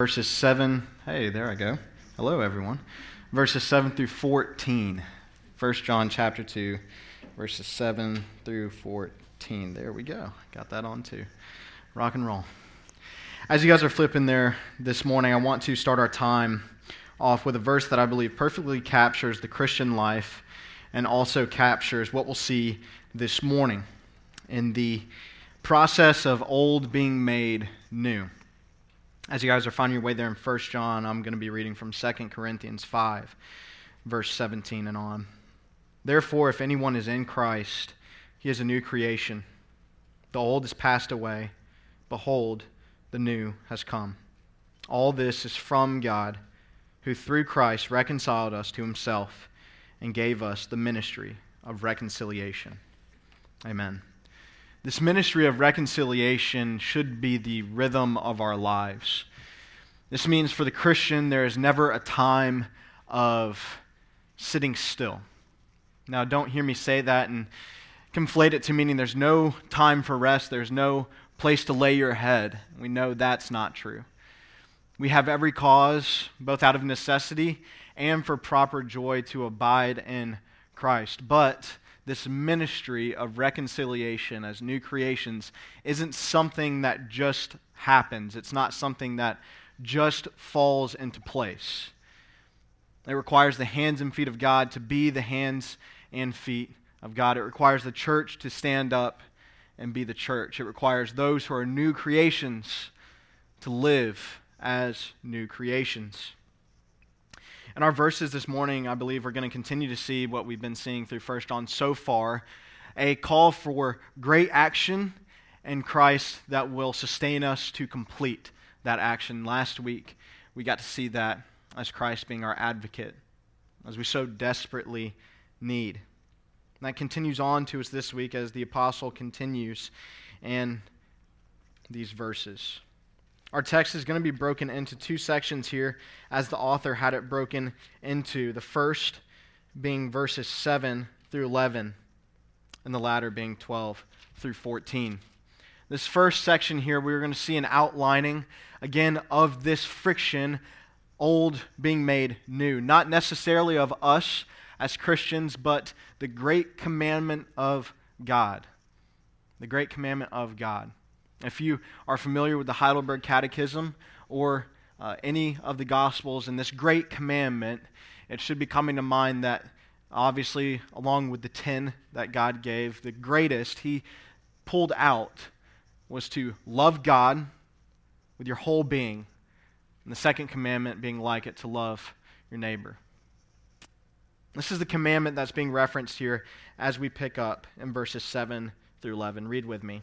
verses 7. Hey, there I go. Hello, everyone. Verses 7 through 14. 1 John chapter 2, verses 7 through 14. There we go. Got that on too. Rock and roll. As you guys are flipping there this morning, I want to start our time off with a verse that I believe perfectly captures the Christian life and also captures what we'll see this morning in the process of old being made new. As you guys are finding your way there in 1 John, I'm going to be reading from 2 Corinthians 5, verse 17 and on. Therefore, if anyone is in Christ, he is a new creation. The old has passed away. Behold, the new has come. All this is from God, who through Christ reconciled us to himself and gave us the ministry of reconciliation. Amen. This ministry of reconciliation should be the rhythm of our lives. This means for the Christian, there is never a time of sitting still. Now, don't hear me say that and conflate it to meaning there's no time for rest, there's no place to lay your head. We know that's not true. We have every cause, both out of necessity and for proper joy, to abide in Christ. But this ministry of reconciliation as new creations isn't something that just happens. It's not something that just falls into place. It requires the hands and feet of God to be the hands and feet of God. It requires the church to stand up and be the church. It requires those who are new creations to live as new creations. In our verses this morning, I believe we're going to continue to see what we've been seeing through 1 John so far a call for great action in Christ that will sustain us to complete that action. Last week, we got to see that as Christ being our advocate, as we so desperately need. And that continues on to us this week as the apostle continues in these verses. Our text is going to be broken into two sections here, as the author had it broken into. The first being verses 7 through 11, and the latter being 12 through 14. This first section here, we're going to see an outlining, again, of this friction, old being made new. Not necessarily of us as Christians, but the great commandment of God. The great commandment of God. If you are familiar with the Heidelberg Catechism or uh, any of the Gospels and this great commandment, it should be coming to mind that obviously, along with the ten that God gave, the greatest He pulled out was to love God with your whole being. And the second commandment being like it, to love your neighbor. This is the commandment that's being referenced here as we pick up in verses 7 through 11. Read with me.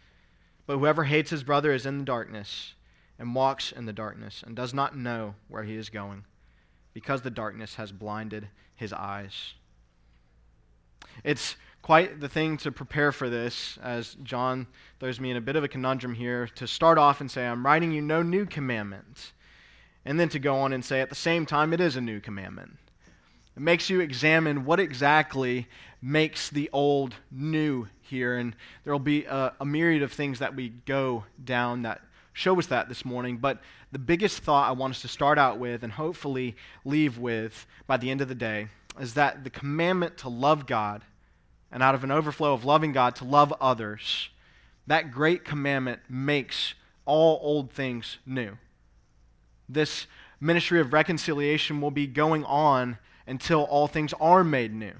But whoever hates his brother is in the darkness and walks in the darkness and does not know where he is going because the darkness has blinded his eyes. It's quite the thing to prepare for this, as John throws me in a bit of a conundrum here, to start off and say, I'm writing you no new commandment, and then to go on and say, at the same time, it is a new commandment. It makes you examine what exactly makes the old new here. And there will be a, a, myriad of things that we go down that show us that this morning. But the biggest thought I want us to start out with and hopefully leave with by the end of the day is that the commandment to love God and out of an overflow of loving God to love others, that great commandment makes all old things new. This ministry of reconciliation will be going on until all things are made new.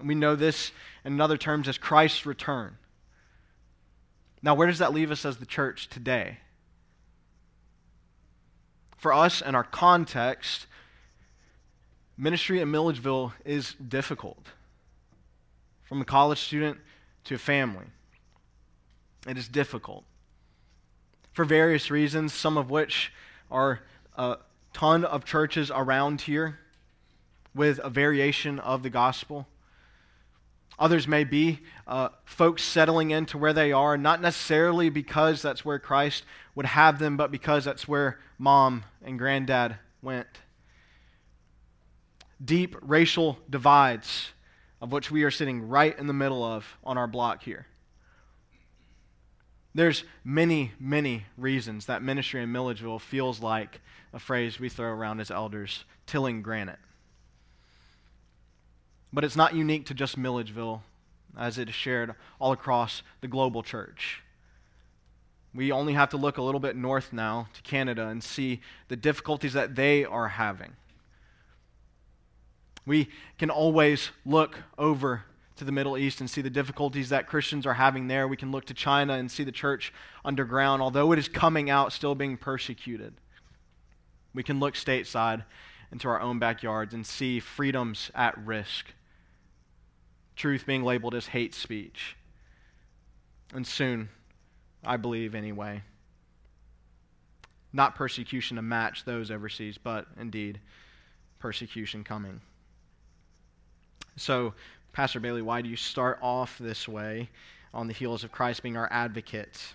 We know this in other terms as Christ's return. Now, where does that leave us as the church today? For us and our context, ministry in Milledgeville is difficult. From a college student to a family, it is difficult. for various reasons, some of which are a ton of churches around here with a variation of the gospel. Others may be uh, folks settling into where they are, not necessarily because that's where Christ would have them, but because that's where mom and granddad went. Deep racial divides, of which we are sitting right in the middle of on our block here. There's many, many reasons that ministry in Milledgeville feels like a phrase we throw around as elders, tilling granite. But it's not unique to just Milledgeville, as it is shared all across the global church. We only have to look a little bit north now to Canada and see the difficulties that they are having. We can always look over to the Middle East and see the difficulties that Christians are having there. We can look to China and see the church underground, although it is coming out, still being persecuted. We can look stateside into our own backyards and see freedoms at risk truth being labeled as hate speech. And soon, I believe anyway, not persecution to match those overseas, but indeed persecution coming. So, Pastor Bailey, why do you start off this way on the heels of Christ being our advocate?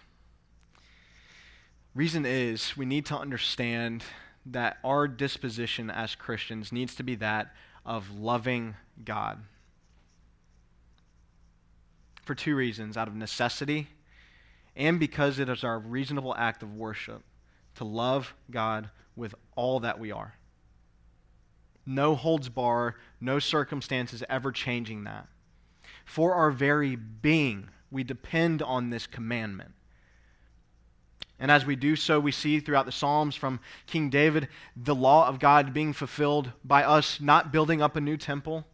Reason is we need to understand that our disposition as Christians needs to be that of loving God for two reasons out of necessity and because it is our reasonable act of worship to love God with all that we are. No holds bar, no circumstances ever changing that. For our very being, we depend on this commandment. And as we do so, we see throughout the Psalms from King David the law of God being fulfilled by us not building up a new temple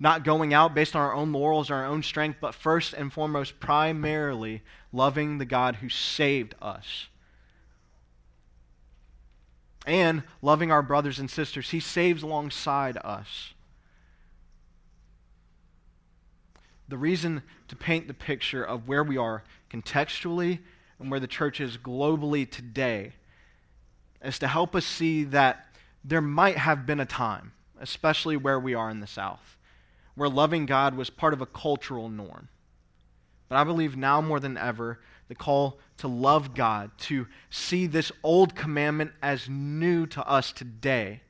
not going out based on our own laurels or our own strength, but first and foremost, primarily loving the God who saved us. And loving our brothers and sisters. He saves alongside us. The reason to paint the picture of where we are contextually and where the church is globally today is to help us see that there might have been a time, especially where we are in the South, where loving God was part of a cultural norm. But I believe now more than ever, the call to love God, to see this old commandment as new to us today,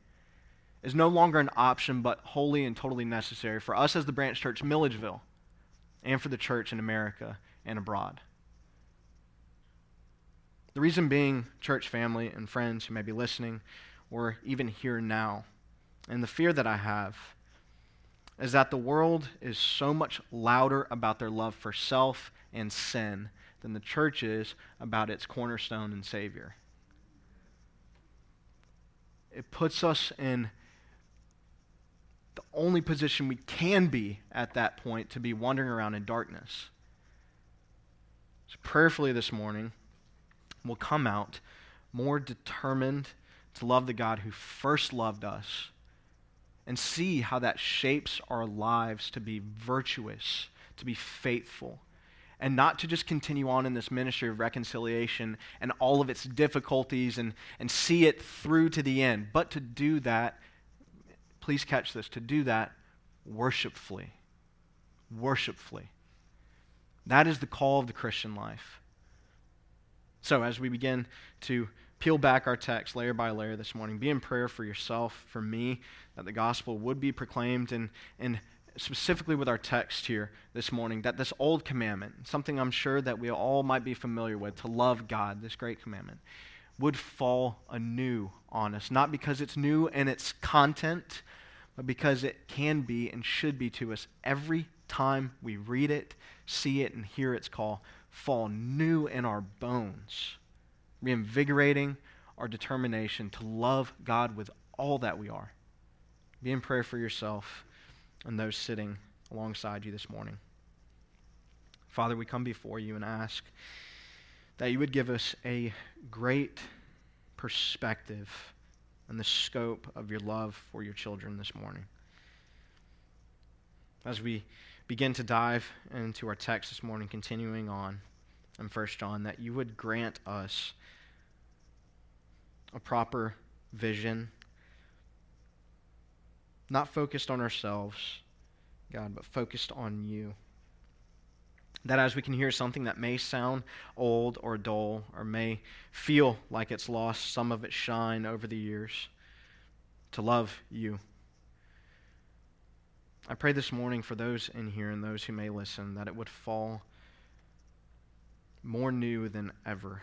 is no longer an option, but wholly and totally necessary for us as the branch church, Milledgeville, and for the church in America and abroad. The reason being, church family and friends who may be listening or even here now, and the fear that I have is that the world is so much louder about their love for self and sin than the church is about its cornerstone and Savior. It puts us in the only position we can be at that point to be wandering around in darkness. So, prayerfully this morning, we'll come out more determined to love the God who first loved us and see how that shapes our lives to be virtuous, to be faithful, and not to just continue on in this ministry of reconciliation and all of its difficulties and, and see it through to the end, but to do that, please catch this, to do that worshipfully. Worshipfully. That is the call of the Christian life. So, as we begin to peel back our text layer by layer this morning. Be in prayer for yourself, for me, that the gospel would be proclaimed, and, and specifically with our text here this morning, that this old commandment, something I'm sure that we all might be familiar with, to love God, this great commandment, would fall anew on us. Not because it's new in its content, but because it can be and should be to us every time we read it, see it, and hear its call, fall new in our bones reinvigorating our determination to love God with all that we are. Be in prayer for yourself and those sitting alongside you this morning. Father, we come before you and ask that you would give us a great perspective and the scope of your love for your children this morning. As we begin to dive into our text this morning, continuing on, in 1 John, that you would grant us a proper vision, not focused on ourselves, God, but focused on you. That as we can hear something that may sound old or dull or may feel like it's lost some of its shine over the years, to love you. I pray this morning for those in here and those who may listen that it would fall more new than ever.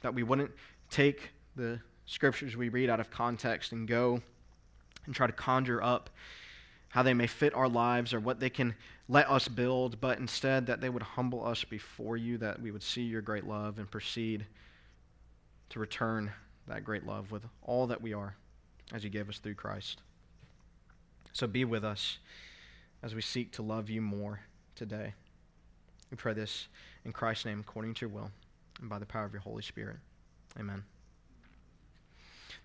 That we wouldn't take the scriptures we read out of context and go and try to conjure up how they may fit our lives or what they can let us build, but instead that they would humble us before you, that we would see your great love and proceed to return that great love with all that we are as you gave us through Christ. So be with us as we seek to love you more today. We pray this in Christ's name, according to your will, and by the power of your Holy Spirit. Amen.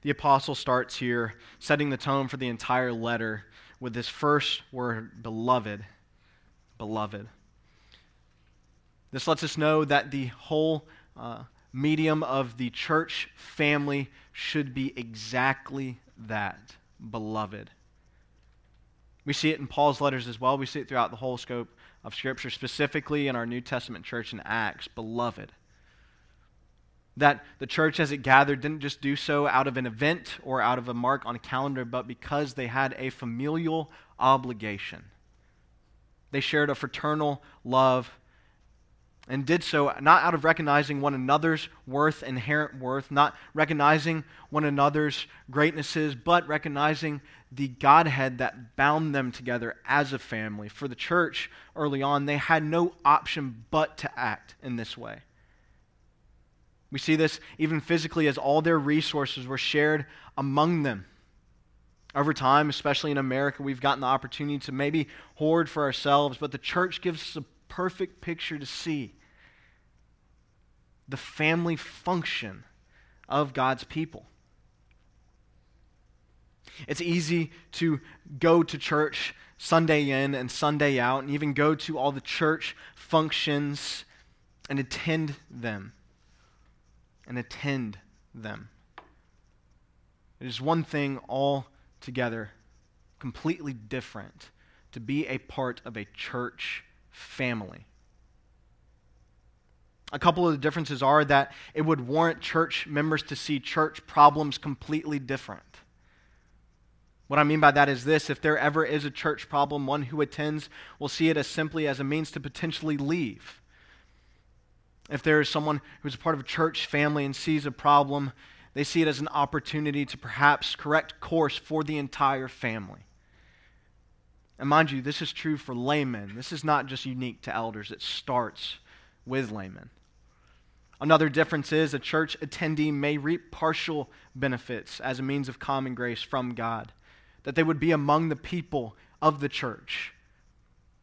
The apostle starts here, setting the tone for the entire letter with this first word, beloved. Beloved. This lets us know that the whole uh, medium of the church family should be exactly that beloved. We see it in Paul's letters as well. We see it throughout the whole scope of Scripture, specifically in our New Testament church in Acts. Beloved that the church, as it gathered, didn't just do so out of an event or out of a mark on a calendar, but because they had a familial obligation. They shared a fraternal love and did so not out of recognizing one another's worth, inherent worth, not recognizing one another's greatnesses, but recognizing the Godhead that bound them together as a family. For the church early on, they had no option but to act in this way. We see this even physically as all their resources were shared among them. Over time, especially in America, we've gotten the opportunity to maybe hoard for ourselves, but the church gives us a perfect picture to see the family function of God's people. It's easy to go to church Sunday in and Sunday out, and even go to all the church functions and attend them and attend them. It is one thing altogether completely different to be a part of a church family. A couple of the differences are that it would warrant church members to see church problems completely different. What I mean by that is this if there ever is a church problem, one who attends will see it as simply as a means to potentially leave. If there is someone who's a part of a church family and sees a problem, they see it as an opportunity to perhaps correct course for the entire family. And mind you, this is true for laymen. This is not just unique to elders, it starts with laymen. Another difference is a church attendee may reap partial benefits as a means of common grace from God, that they would be among the people of the church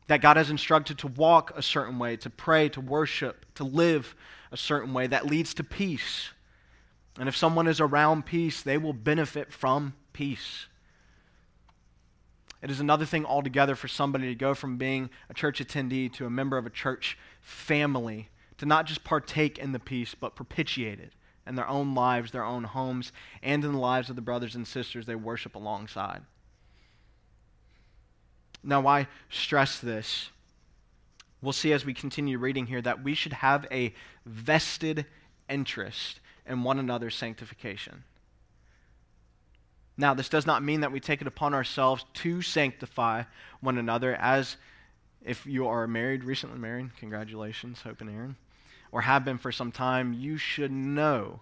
that God has instructed to walk a certain way, to pray, to worship, to live a certain way that leads to peace. And if someone is around peace, they will benefit from peace. It is another thing altogether for somebody to go from being a church attendee to a member of a church family, to not just partake in the peace, but propitiate it in their own lives, their own homes, and in the lives of the brothers and sisters they worship alongside. Now, why stress this? We'll see as we continue reading here that we should have a vested interest in one another's sanctification. Now, this does not mean that we take it upon ourselves to sanctify one another, as if you are married, recently married, congratulations, Hope and Aaron, or have been for some time, you should know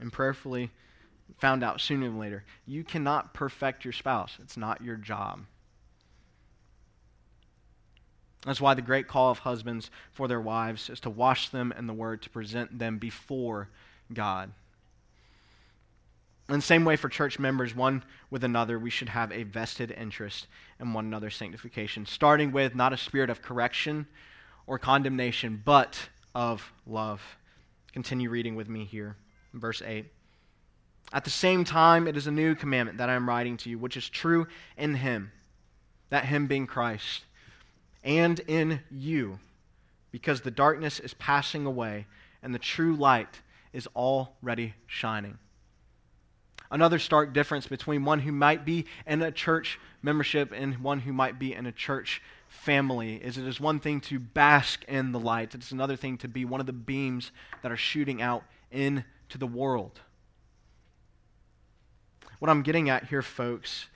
and prayerfully found out sooner than later. You cannot perfect your spouse, it's not your job. That's why the great call of husbands for their wives is to wash them in the word, to present them before God. In the same way, for church members, one with another, we should have a vested interest in one another's sanctification, starting with not a spirit of correction or condemnation, but of love. Continue reading with me here, verse 8. At the same time, it is a new commandment that I am writing to you, which is true in Him, that Him being Christ and in you, because the darkness is passing away and the true light is already shining. Another stark difference between one who might be in a church membership and one who might be in a church family is it is one thing to bask in the light, it's another thing to be one of the beams that are shooting out into the world. What I'm getting at here, folks,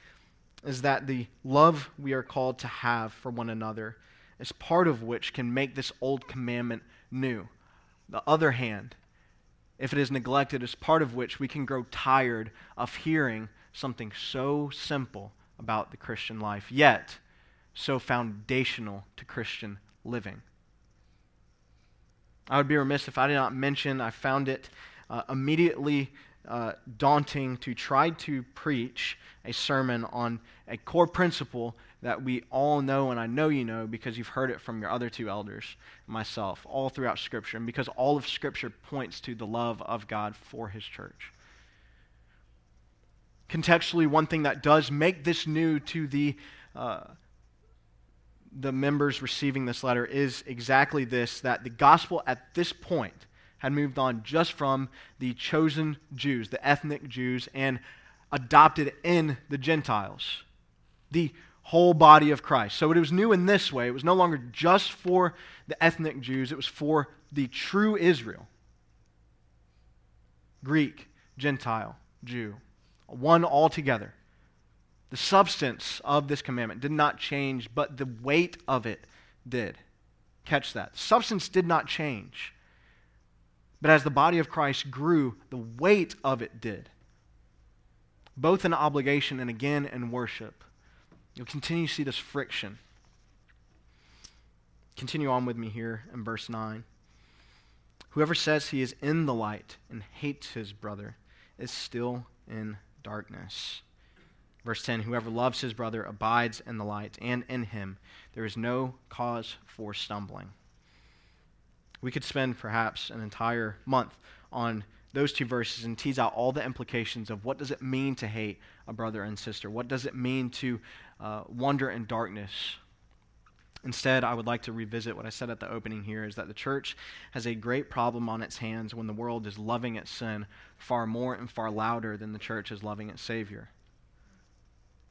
is that the love we are called to have for one another is part of which can make this old commandment new. The other hand, if it is neglected, is part of which we can grow tired of hearing something so simple about the Christian life, yet so foundational to Christian living. I would be remiss if I did not mention, I found it uh, immediately uh, daunting to try to preach a sermon on a core principle that we all know, and I know you know because you've heard it from your other two elders, myself, all throughout Scripture, and because all of Scripture points to the love of God for His church. Contextually, one thing that does make this new to the uh, the members receiving this letter is exactly this that the gospel at this point had moved on just from the chosen Jews, the ethnic Jews, and adopted in the Gentiles, the whole body of Christ. So it was new in this way. It was no longer just for the ethnic Jews, it was for the true Israel Greek, Gentile, Jew, one altogether. The substance of this commandment did not change, but the weight of it did. Catch that. Substance did not change. But as the body of Christ grew, the weight of it did. Both in obligation and again in worship. You'll continue to see this friction. Continue on with me here in verse 9. Whoever says he is in the light and hates his brother is still in darkness. Verse 10 Whoever loves his brother abides in the light, and in him there is no cause for stumbling. We could spend perhaps an entire month on those two verses and tease out all the implications of what does it mean to hate a brother and sister? What does it mean to uh, wander in darkness? Instead, I would like to revisit what I said at the opening here is that the church has a great problem on its hands when the world is loving its sin far more and far louder than the church is loving its Savior.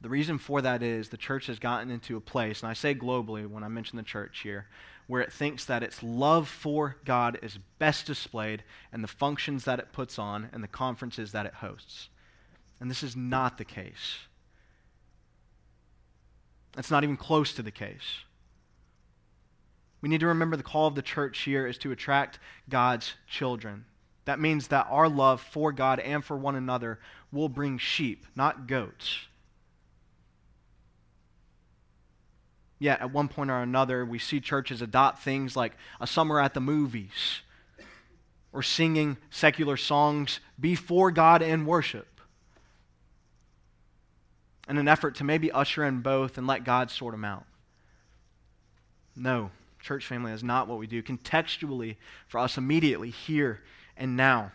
The reason for that is the church has gotten into a place, and I say globally when I mention the church here, where it thinks that its love for God is best displayed in the functions that it puts on and the conferences that it hosts. And this is not the case. It's not even close to the case. We need to remember the call of the church here is to attract God's children. That means that our love for God and for one another will bring sheep, not goats. Yet, at one point or another, we see churches adopt things like a summer at the movies or singing secular songs before God in worship in an effort to maybe usher in both and let God sort them out. No, church family is not what we do. Contextually, for us immediately, here and now,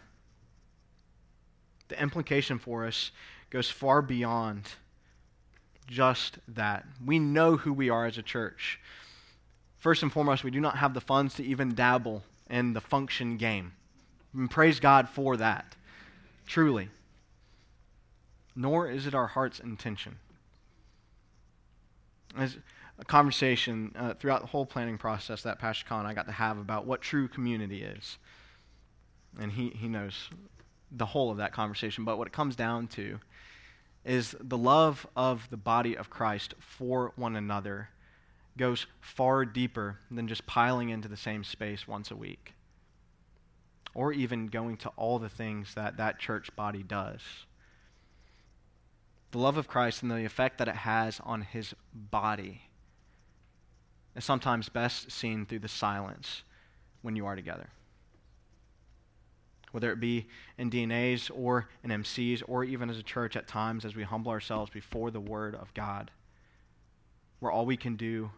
the implication for us goes far beyond just that. We know who we are as a church. First and foremost, we do not have the funds to even dabble in the function game. And praise God for that, truly. Nor is it our heart's intention. As a conversation uh, throughout the whole planning process that Pastor Con I got to have about what true community is. And he, he knows the whole of that conversation. But what it comes down to is the love of the body of Christ for one another goes far deeper than just piling into the same space once a week or even going to all the things that that church body does. The love of Christ and the effect that it has on his body is sometimes best seen through the silence when you are together whether it be in DNAs or in MCs or even as a church at times as we humble ourselves before the Word of God, where all we can do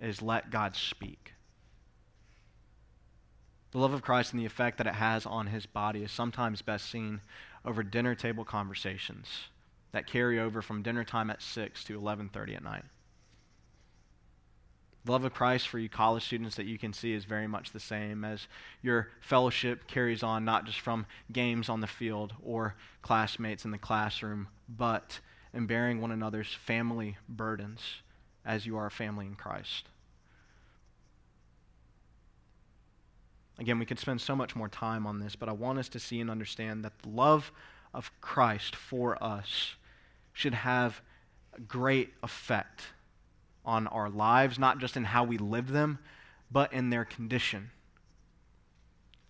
is let God speak. The love of Christ and the effect that it has on his body is sometimes best seen over dinner table conversations that carry over from dinner time at 6 to 11:30 at night. The love of Christ for you college students that you can see is very much the same as your fellowship carries on, not just from games on the field or classmates in the classroom, but in bearing one another's family burdens as you are a family in Christ. Again, we could spend so much more time on this, but I want us to see and understand that the love of Christ for us should have a great effect on our lives, not just in how we live them, but in their condition.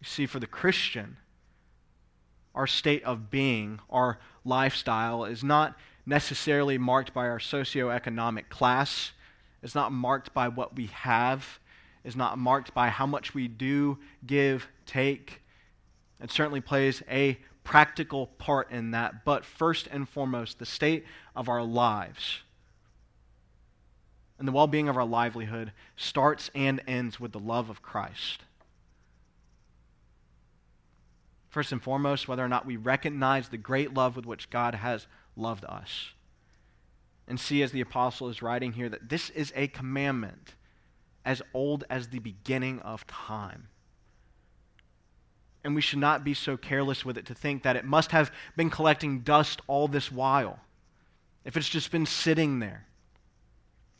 You see, for the Christian, our state of being, our lifestyle, is not necessarily marked by our socioeconomic class, it's not marked by what we have, it's not marked by how much we do, give, take. It certainly plays a practical part in that, but first and foremost, the state of our lives and the well being of our livelihood starts and ends with the love of Christ. First and foremost, whether or not we recognize the great love with which God has loved us. And see, as the apostle is writing here, that this is a commandment as old as the beginning of time. And we should not be so careless with it to think that it must have been collecting dust all this while. If it's just been sitting there.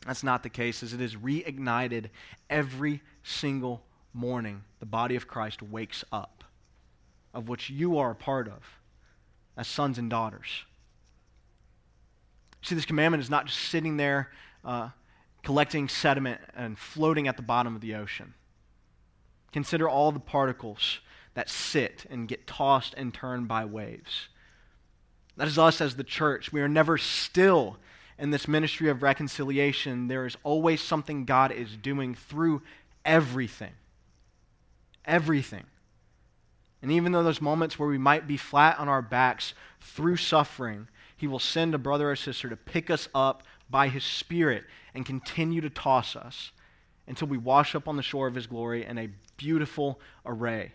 That's not the case, as it is reignited every single morning. The body of Christ wakes up, of which you are a part of as sons and daughters. See, this commandment is not just sitting there uh, collecting sediment and floating at the bottom of the ocean. Consider all the particles that sit and get tossed and turned by waves. That is us as the church. We are never still in this ministry of reconciliation. There is always something God is doing through everything. Everything. And even though those moments where we might be flat on our backs through suffering, He will send a brother or sister to pick us up by His Spirit and continue to toss us until we wash up on the shore of His glory in a beautiful array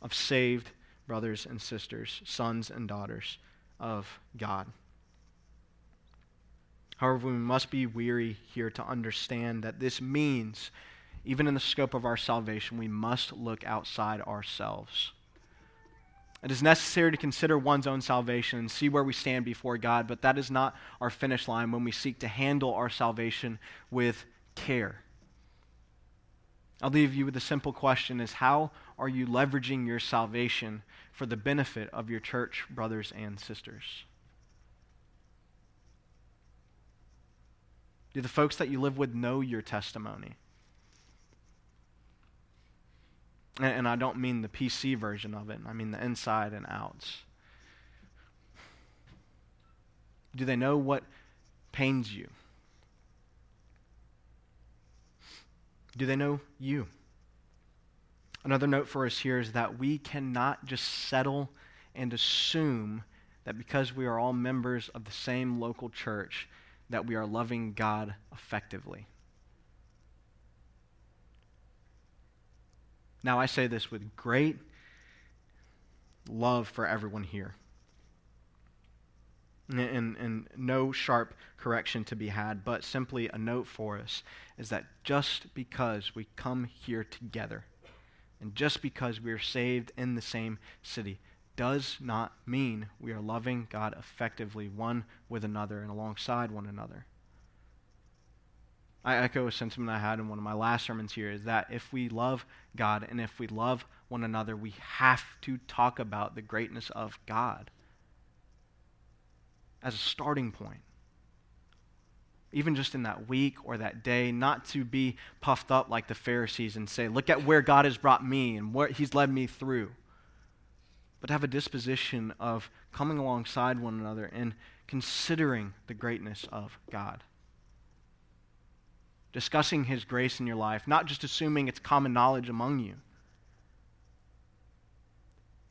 of saved brothers and sisters, sons and daughters of God. However, we must be weary here to understand that this means, even in the scope of our salvation, we must look outside ourselves. It is necessary to consider one's own salvation and see where we stand before God, but that is not our finish line when we seek to handle our salvation with care. I'll leave you with a simple question is how are you leveraging your salvation for the benefit of your church brothers and sisters? Do the folks that you live with know your testimony? And, I don't mean the PC version of it, I mean the inside and outs. Do they know what pains you? Do they know you? Another note for us here is that we cannot just settle and assume that because we are all members of the same local church, that we are loving God effectively. Now, I say this with great love for everyone here. And, and, and, no sharp correction to be had, but simply a note for us is that just because we come here together, and just because we are saved in the same city, does not mean we are loving God effectively one with another and alongside one another. I echo a sentiment I had in one of my last sermons here is that if we love God and if we love one another, we have to talk about the greatness of God as a starting point. Even just in that week or that day, not to be puffed up like the Pharisees and say, Look at where God has brought me and what He's led me through but to have a disposition of coming alongside one another and considering the greatness of God. Discussing His grace in your life, not just assuming it's common knowledge among you.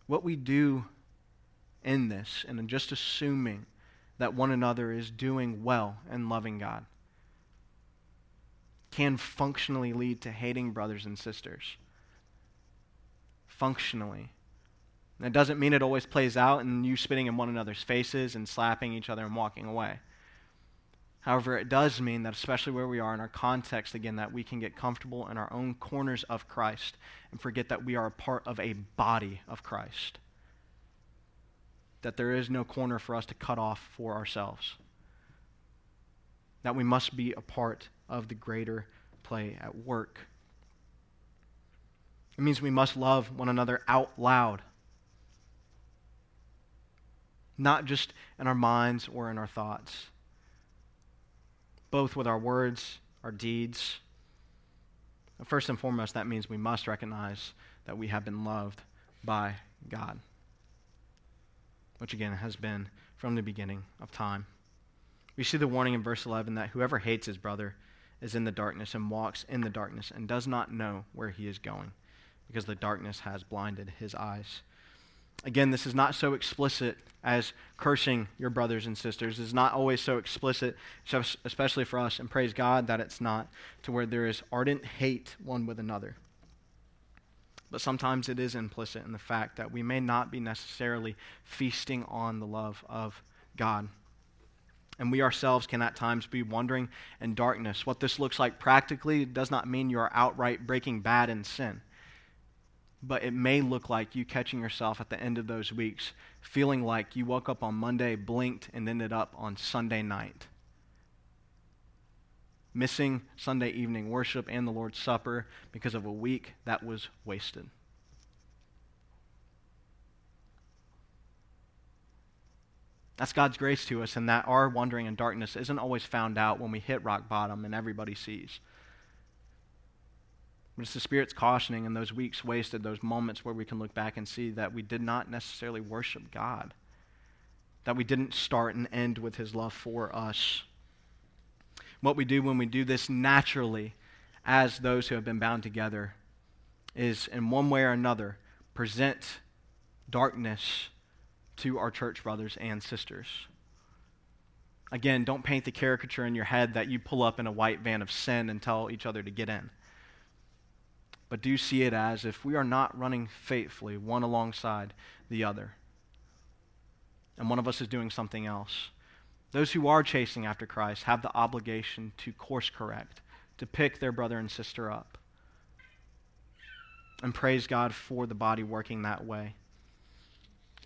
What we do in this, and just assuming that one another is doing well and loving God, can functionally lead to hating brothers and sisters. Functionally that doesn't mean it always plays out in you spitting in one another's faces and slapping each other and walking away. However, it does mean that, especially where we are in our context, again, that we can get comfortable in our own corners of Christ and forget that we are a part of a body of Christ. That there is no corner for us to cut off for ourselves. That we must be a part of the greater play at work. It means we must love one another out loud, not just in our minds or in our thoughts both with our words, our deeds. First and foremost, that means we must recognize that we have been loved by God, which again has been from the beginning of time. We see the warning in verse 11 that whoever hates his brother is in the darkness and walks in the darkness and does not know where he is going because the darkness has blinded his eyes. Again, this is not so explicit as cursing your brothers and sisters. It's not always so explicit, especially for us, and praise God that it's not, to where there is ardent hate one with another. But sometimes it is implicit in the fact that we may not be necessarily feasting on the love of God. And we ourselves can at times be wandering in darkness. What this looks like practically does not mean you are outright breaking bad in sin but it may look like you catching yourself at the end of those weeks feeling like you woke up on Monday, blinked, and ended up on Sunday night. Missing Sunday evening worship and the Lord's Supper because of a week that was wasted. That's God's grace to us, and that our wandering in darkness isn't always found out when we hit rock bottom and everybody sees. But it's the Spirit's cautioning in those weeks wasted, those moments where we can look back and see that we did not necessarily worship God, that we didn't start and end with His love for us. What we do when we do this naturally, as those who have been bound together, is in one way or another present darkness to our church brothers and sisters. Again, don't paint the caricature in your head that you pull up in a white van of sin and tell each other to get in but do see it as if we are not running faithfully one alongside the other, and one of us is doing something else. Those who are chasing after Christ have the obligation to course correct, to pick their brother and sister up. And praise God for the body working that way.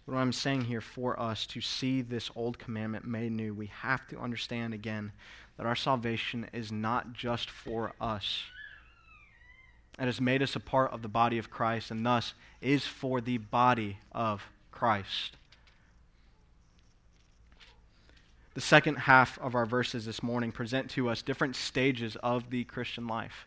What I'm saying here for us to see this old commandment made new, we have to understand again that our salvation is not just for us and has made us a part of the body of Christ, and thus is for the body of Christ. The second half of our verses this morning present to us different stages of the Christian life.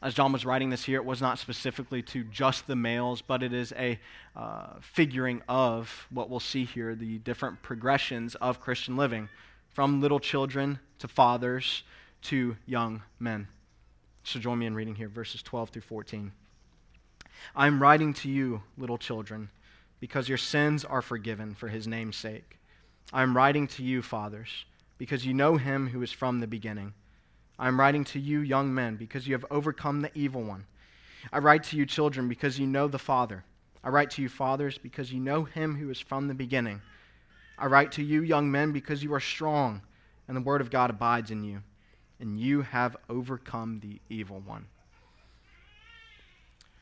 As John was writing this here, it was not specifically to just the males, but it is a uh, figuring of what we'll see here the different progressions of Christian living, from little children to fathers to young men. So join me in reading here, verses 12 through 14. I am writing to you, little children, because your sins are forgiven for his name's sake. I am writing to you, fathers, because you know him who is from the beginning. I am writing to you, young men, because you have overcome the evil one. I write to you, children, because you know the Father. I write to you, fathers, because you know him who is from the beginning. I write to you, young men, because you are strong, and the word of God abides in you and you have overcome the evil one.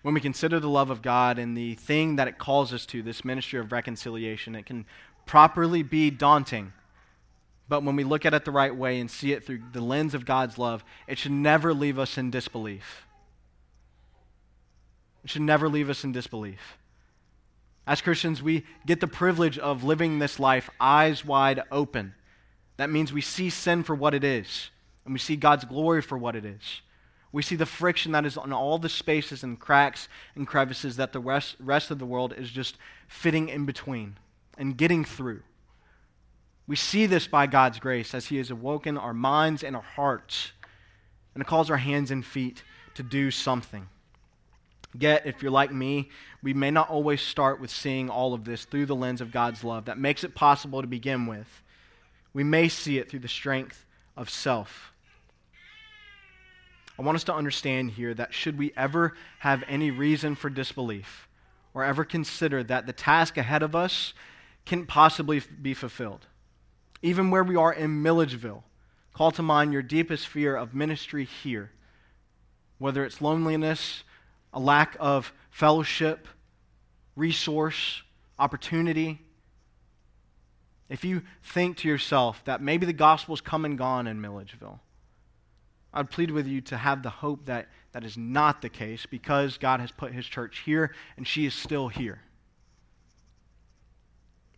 When we consider the love of God and the thing that it calls us to, this ministry of reconciliation, it can properly be daunting. But when we look at it the right way and see it through the lens of God's love, it should never leave us in disbelief. It should never leave us in disbelief. As Christians, we get the privilege of living this life eyes wide open. That means we see sin for what it is and we see God's glory for what it is. We see the friction that is on all the spaces and cracks and crevices that the rest, rest of the world is just fitting in between and getting through. We see this by God's grace as He has awoken our minds and our hearts and it calls our hands and feet to do something. Yet, if you're like me, we may not always start with seeing all of this through the lens of God's love that makes it possible to begin with. We may see it through the strength of self. I want us to understand here that should we ever have any reason for disbelief or ever consider that the task ahead of us can possibly be fulfilled, even where we are in Milledgeville, Call to mind your deepest fear of ministry here, whether it's loneliness, a lack of fellowship, resource, opportunity. If you think to yourself that maybe the gospel's come and gone in Milledgeville, I'd plead with you to have the hope that that is not the case because God has put his church here and she is still here.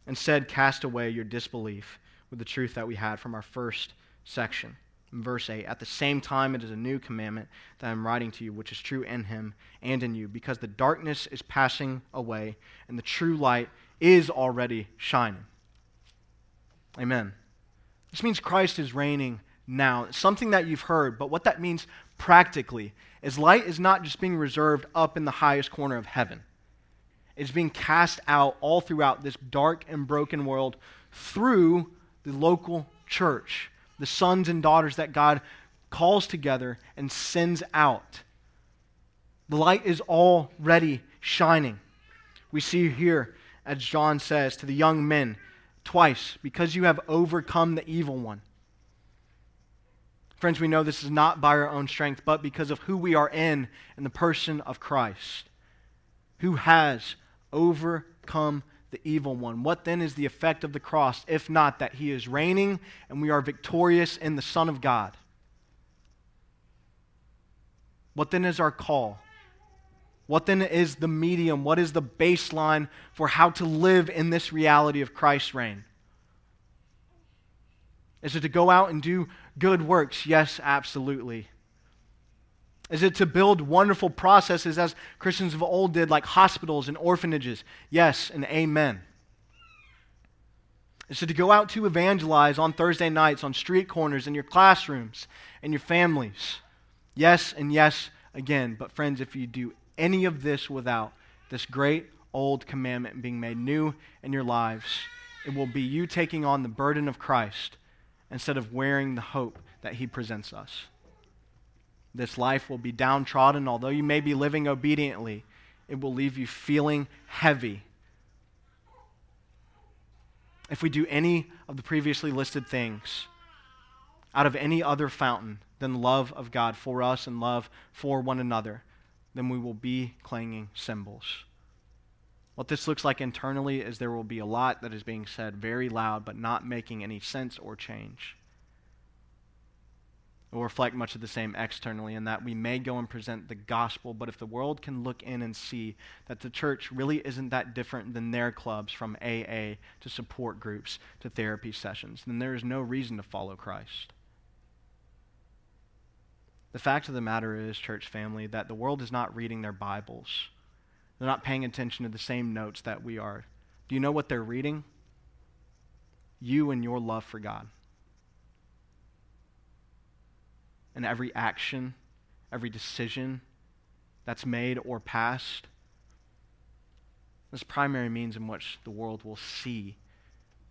Instead, cast away your disbelief with the truth that we had from our first section. In verse 8, at the same time, it is a new commandment that I'm writing to you, which is true in him and in you, because the darkness is passing away and the true light is already shining. Amen. This means Christ is reigning now. It's something that you've heard, but what that means practically is light is not just being reserved up in the highest corner of heaven. It's being cast out all throughout this dark and broken world through the local church, the sons and daughters that God calls together and sends out. The light is already shining. We see here, as John says to the young men twice, because you have overcome the evil one. Friends, we know this is not by our own strength, but because of who we are in and the person of Christ, who has overcome the evil one. What then is the effect of the cross, if not that he is reigning and we are victorious in the Son of God? What then is our call? What then is the medium? What is the baseline for how to live in this reality of Christ's reign? Is it to go out and do good works? Yes, absolutely. Is it to build wonderful processes as Christians of old did, like hospitals and orphanages? Yes, and amen. Is it to go out to evangelize on Thursday nights, on street corners, in your classrooms, and your families? Yes, and yes again. But, friends, if you do any of this without this great old commandment being made new in your lives, it will be you taking on the burden of Christ instead of wearing the hope that he presents us. This life will be downtrodden. Although you may be living obediently, it will leave you feeling heavy. If we do any of the previously listed things out of any other fountain than love of God for us and love for one another, then we will be clanging cymbals. What this looks like internally is there will be a lot that is being said very loud but not making any sense or change. It will reflect much of the same externally in that we may go and present the gospel, but if the world can look in and see that the church really isn't that different than their clubs from AA to support groups to therapy sessions, then there is no reason to follow Christ. The fact of the matter is, church family, that the world is not reading their Bibles. They're not paying attention to the same notes that we are. Do you know what they're reading? You and your love for God. and every action, every decision that's made or passed. This primary means in which the world will see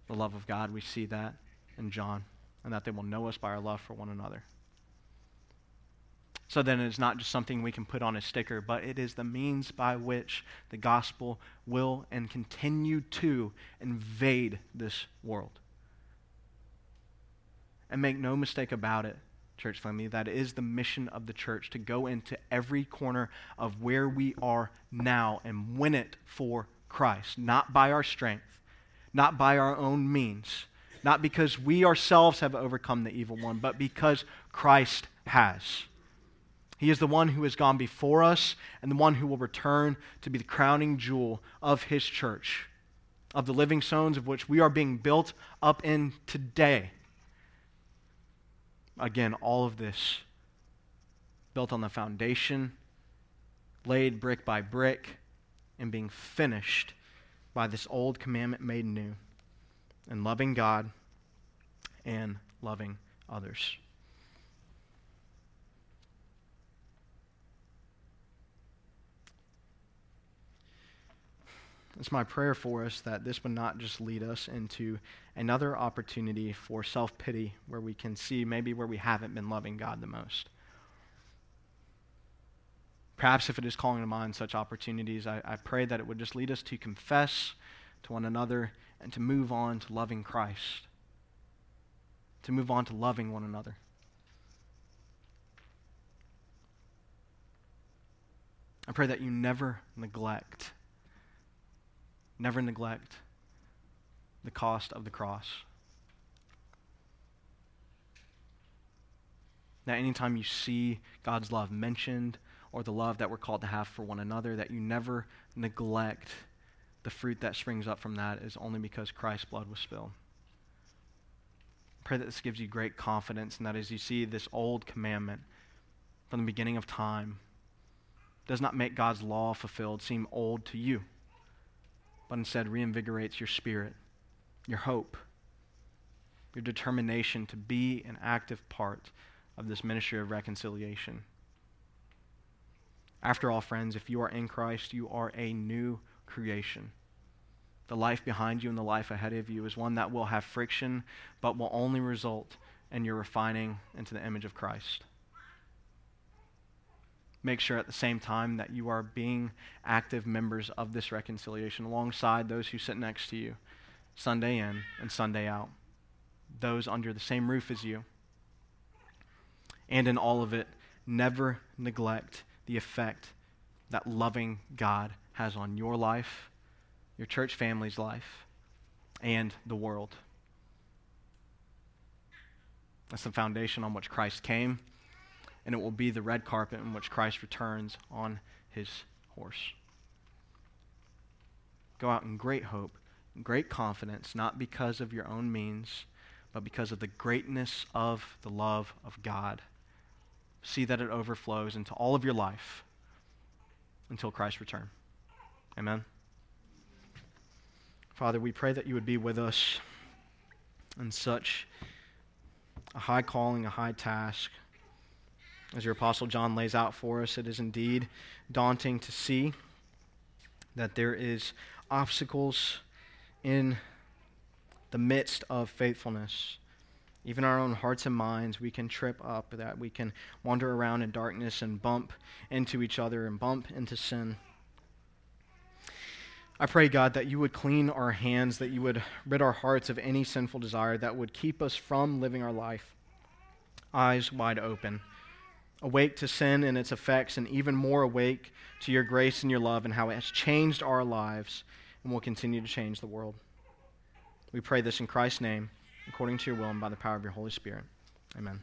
the love of God. We see that in John, and that they will know us by our love for one another. So then it's not just something we can put on a sticker, but it is the means by which the gospel will and continue to invade this world. And make no mistake about it, church family. That is the mission of the church to go into every corner of where we are now and win it for Christ, not by our strength, not by our own means, not because we ourselves have overcome the evil one, but because Christ has. He is the one who has gone before us and the one who will return to be the crowning jewel of his church, of the living stones of which we are being built up in today. Again, all of this built on the foundation, laid brick by brick, and being finished by this old commandment made new, and loving God and loving others. It's my prayer for us that this would not just lead us into another opportunity for self pity where we can see maybe where we haven't been loving God the most. Perhaps if it is calling to mind such opportunities, I, I pray that it would just lead us to confess to one another and to move on to loving Christ. to move on to loving one another. I pray that you never neglect, never neglect the cost of the cross. That anytime you see God's love mentioned or the love that we're called to have for one another, that you never neglect the fruit that springs up from that is only because Christ's blood was spilled. Pray that this gives you great confidence and that as you see this old commandment from the beginning of time does not make God's law fulfilled seem old to you, but instead reinvigorates your spirit, your hope, your determination to be an active part of this ministry of reconciliation. After all, friends, if you are in Christ, you are a new creation. The life behind you and the life ahead of you is one that will have friction, but will only result in your refining into the image of Christ. Make sure at the same time that you are being active members of this reconciliation alongside those who sit next to you, Sunday in and Sunday out, those under the same roof as you. And in all of it, never neglect the effect that loving God has on your life, your church family's life, and the world. That's the foundation on which Christ came, and it will be the red carpet in which Christ returns on his horse. Go out in great hope, great confidence, not because of your own means, but because of the greatness of the love of God. See that it overflows into all of your life until Christ's return. Amen. Father, we pray that you would be with us in such a high calling, a high task. As your Apostle John lays out for us, it is indeed daunting to see that there is obstacles in the midst of faithfulness. Even our own hearts and minds, we can trip up, that we can wander around in darkness and bump into each other and bump into sin. I pray, God, that you would clean our hands, that you would rid our hearts of any sinful desire that would keep us from living our life, eyes wide open, awake to sin and its effects, and even more awake to your grace and your love and how it has changed our lives and will continue to change the world. We pray this in Christ's name according to your will and by the power of your Holy Spirit. Amen.